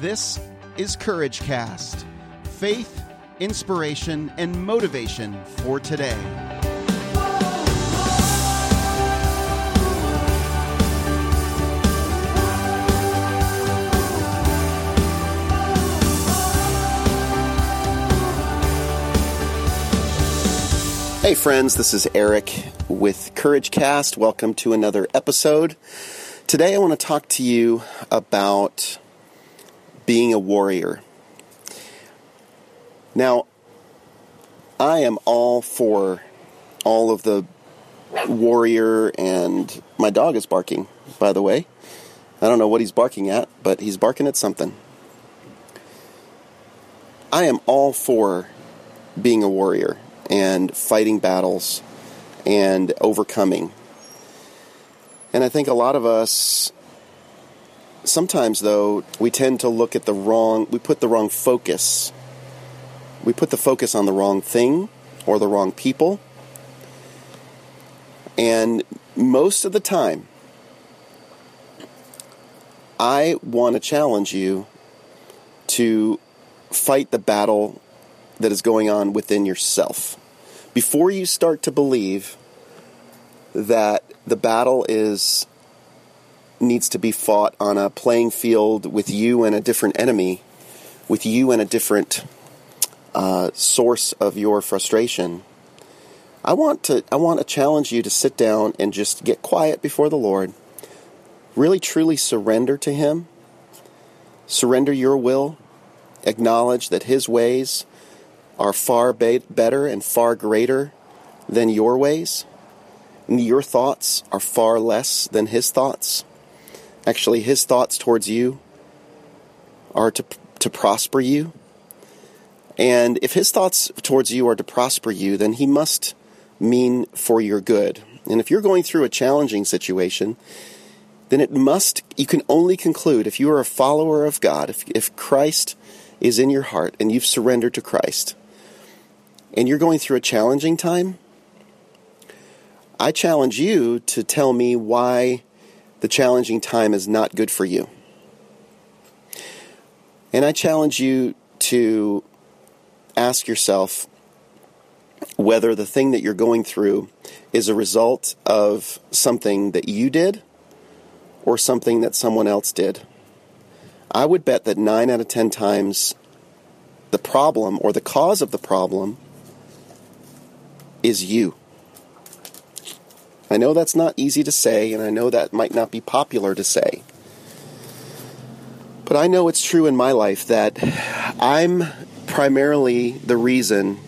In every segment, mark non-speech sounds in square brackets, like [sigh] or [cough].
This is Courage Cast faith, inspiration, and motivation for today. Hey, friends, this is Eric with Courage Cast. Welcome to another episode. Today, I want to talk to you about being a warrior. Now, I am all for all of the warrior, and my dog is barking, by the way. I don't know what he's barking at, but he's barking at something. I am all for being a warrior and fighting battles and overcoming. And I think a lot of us, sometimes though, we tend to look at the wrong, we put the wrong focus. We put the focus on the wrong thing or the wrong people. And most of the time, I want to challenge you to fight the battle that is going on within yourself. Before you start to believe that the battle is needs to be fought on a playing field with you and a different enemy, with you and a different uh, source of your frustration. I want to I want to challenge you to sit down and just get quiet before the Lord. Really truly surrender to him. Surrender your will. Acknowledge that his ways are far be- better and far greater than your ways. And your thoughts are far less than his thoughts. Actually, his thoughts towards you are to, to prosper you. And if his thoughts towards you are to prosper you, then he must mean for your good. And if you're going through a challenging situation, then it must, you can only conclude, if you are a follower of God, if, if Christ is in your heart and you've surrendered to Christ, and you're going through a challenging time, I challenge you to tell me why the challenging time is not good for you. And I challenge you to ask yourself whether the thing that you're going through is a result of something that you did or something that someone else did. I would bet that 9 out of 10 times the problem or the cause of the problem is you. I know that's not easy to say, and I know that might not be popular to say. But I know it's true in my life that I'm primarily the reason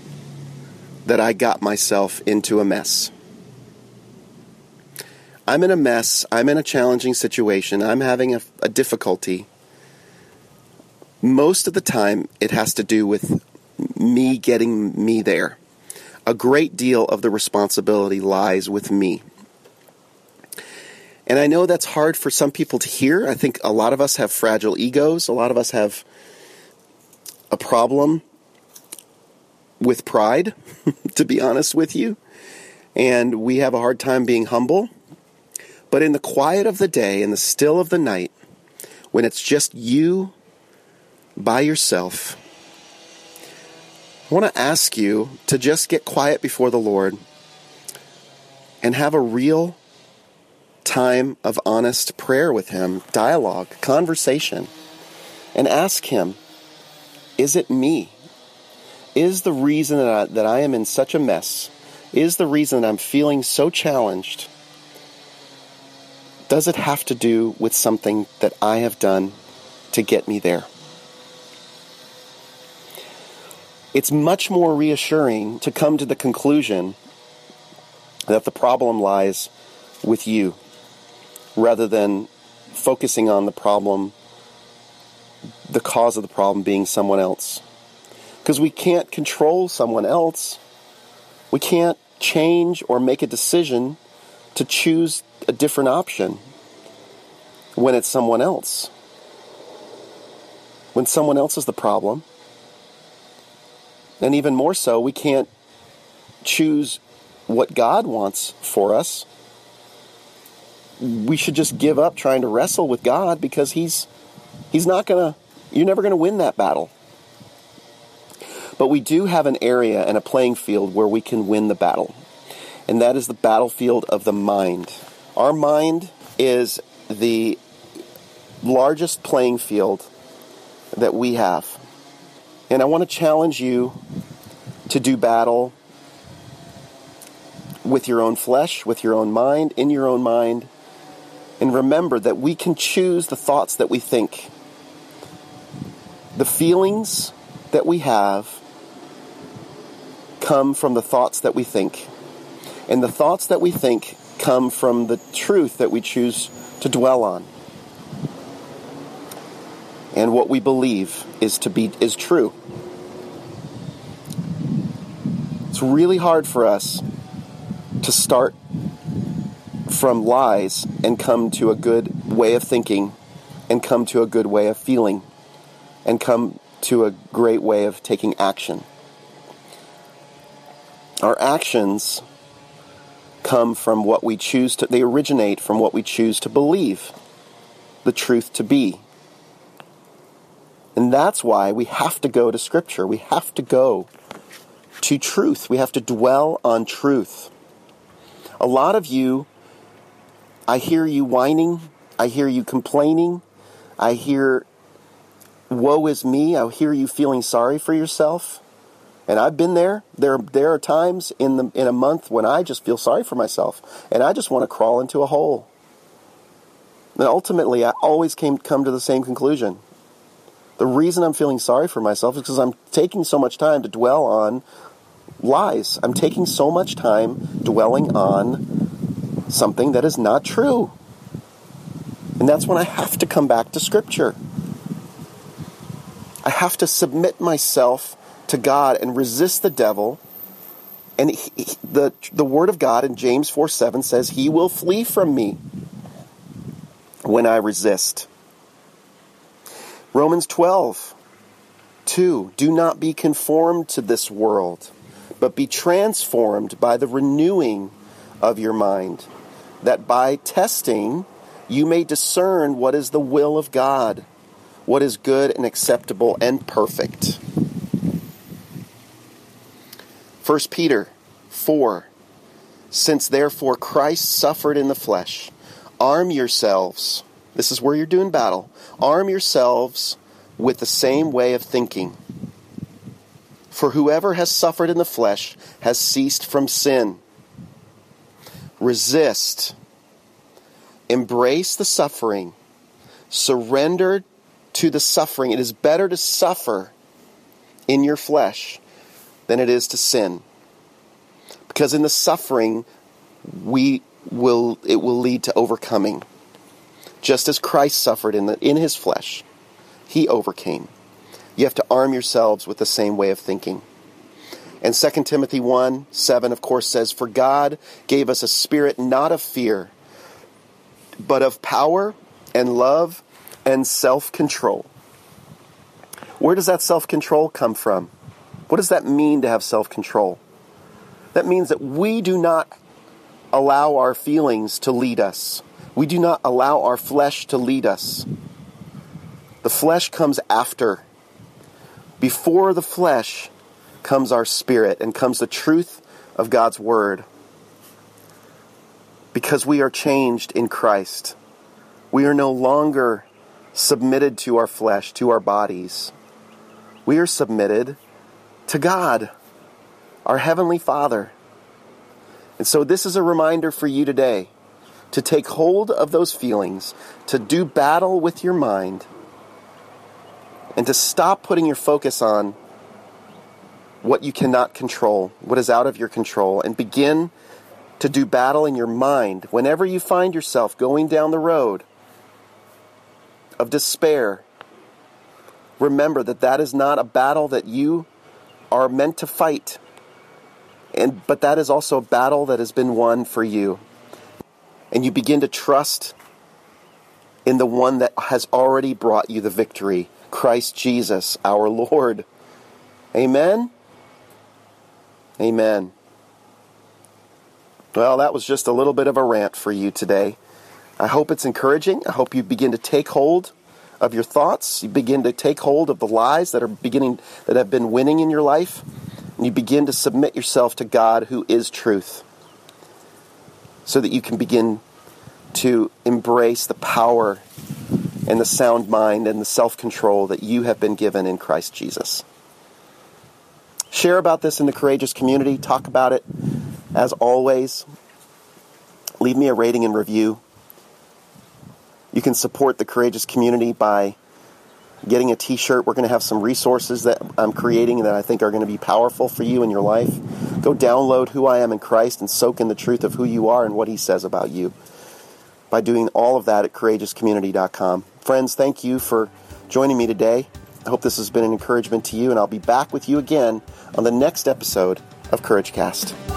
that I got myself into a mess. I'm in a mess. I'm in a challenging situation. I'm having a, a difficulty. Most of the time, it has to do with me getting me there a great deal of the responsibility lies with me. And I know that's hard for some people to hear. I think a lot of us have fragile egos. A lot of us have a problem with pride, [laughs] to be honest with you. And we have a hard time being humble. But in the quiet of the day, in the still of the night, when it's just you by yourself, I want to ask you to just get quiet before the Lord and have a real time of honest prayer with Him, dialogue, conversation, and ask Him, Is it me? Is the reason that I, that I am in such a mess, is the reason that I'm feeling so challenged, does it have to do with something that I have done to get me there? it's much more reassuring to come to the conclusion that the problem lies with you rather than focusing on the problem, the cause of the problem being someone else. Because we can't control someone else. We can't change or make a decision to choose a different option when it's someone else. When someone else is the problem, and even more so, we can't choose what God wants for us. We should just give up trying to wrestle with God because he's he's not going to You're never going to win that battle. But we do have an area and a playing field where we can win the battle. And that is the battlefield of the mind. Our mind is the largest playing field that we have. And I want to challenge you to do battle with your own flesh, with your own mind, in your own mind. And remember that we can choose the thoughts that we think. The feelings that we have come from the thoughts that we think. And the thoughts that we think come from the truth that we choose to dwell on. And what we believe is to be is true. It's really hard for us to start from lies and come to a good way of thinking and come to a good way of feeling and come to a great way of taking action. Our actions come from what we choose to, they originate from what we choose to believe the truth to be. And that's why we have to go to Scripture. We have to go to truth. We have to dwell on truth. A lot of you, I hear you whining, I hear you complaining, I hear, woe is me, I hear you feeling sorry for yourself. And I've been there. There, there are times in the in a month when I just feel sorry for myself, and I just want to crawl into a hole. And ultimately, I always came come to the same conclusion. The reason I'm feeling sorry for myself is because I'm taking so much time to dwell on lies. I'm taking so much time dwelling on something that is not true. And that's when I have to come back to Scripture. I have to submit myself to God and resist the devil. And he, the, the Word of God in James 4 7 says, He will flee from me when I resist. Romans 12 2 Do not be conformed to this world but be transformed by the renewing of your mind, that by testing you may discern what is the will of God, what is good and acceptable and perfect. 1 Peter 4 Since therefore Christ suffered in the flesh, arm yourselves. This is where you're doing battle. Arm yourselves with the same way of thinking for whoever has suffered in the flesh has ceased from sin. Resist. Embrace the suffering. Surrender to the suffering. It is better to suffer in your flesh than it is to sin. Because in the suffering, we will it will lead to overcoming. Just as Christ suffered in the in his flesh, he overcame. You have to arm yourselves with the same way of thinking. And 2 Timothy 1 7, of course, says, For God gave us a spirit not of fear, but of power and love and self control. Where does that self control come from? What does that mean to have self control? That means that we do not allow our feelings to lead us. We do not allow our flesh to lead us. The flesh comes after before the flesh comes our spirit and comes the truth of God's word. Because we are changed in Christ. We are no longer submitted to our flesh, to our bodies. We are submitted to God, our Heavenly Father. And so, this is a reminder for you today to take hold of those feelings, to do battle with your mind and to stop putting your focus on what you cannot control, what is out of your control, and begin to do battle in your mind whenever you find yourself going down the road of despair. Remember that that is not a battle that you are meant to fight. And but that is also a battle that has been won for you. And you begin to trust in the one that has already brought you the victory Christ Jesus our Lord. Amen? Amen. Well, that was just a little bit of a rant for you today. I hope it's encouraging. I hope you begin to take hold of your thoughts. You begin to take hold of the lies that are beginning that have been winning in your life. And you begin to submit yourself to God who is truth. So that you can begin to embrace the power and the sound mind and the self-control that you have been given in Christ Jesus. Share about this in the courageous community. Talk about it. As always, leave me a rating and review. You can support the courageous community by getting a t shirt. We're going to have some resources that I'm creating that I think are going to be powerful for you in your life. Go download Who I Am in Christ and soak in the truth of who you are and what He says about you by doing all of that at courageouscommunity.com. Friends, thank you for joining me today. I hope this has been an encouragement to you, and I'll be back with you again on the next episode of CourageCast.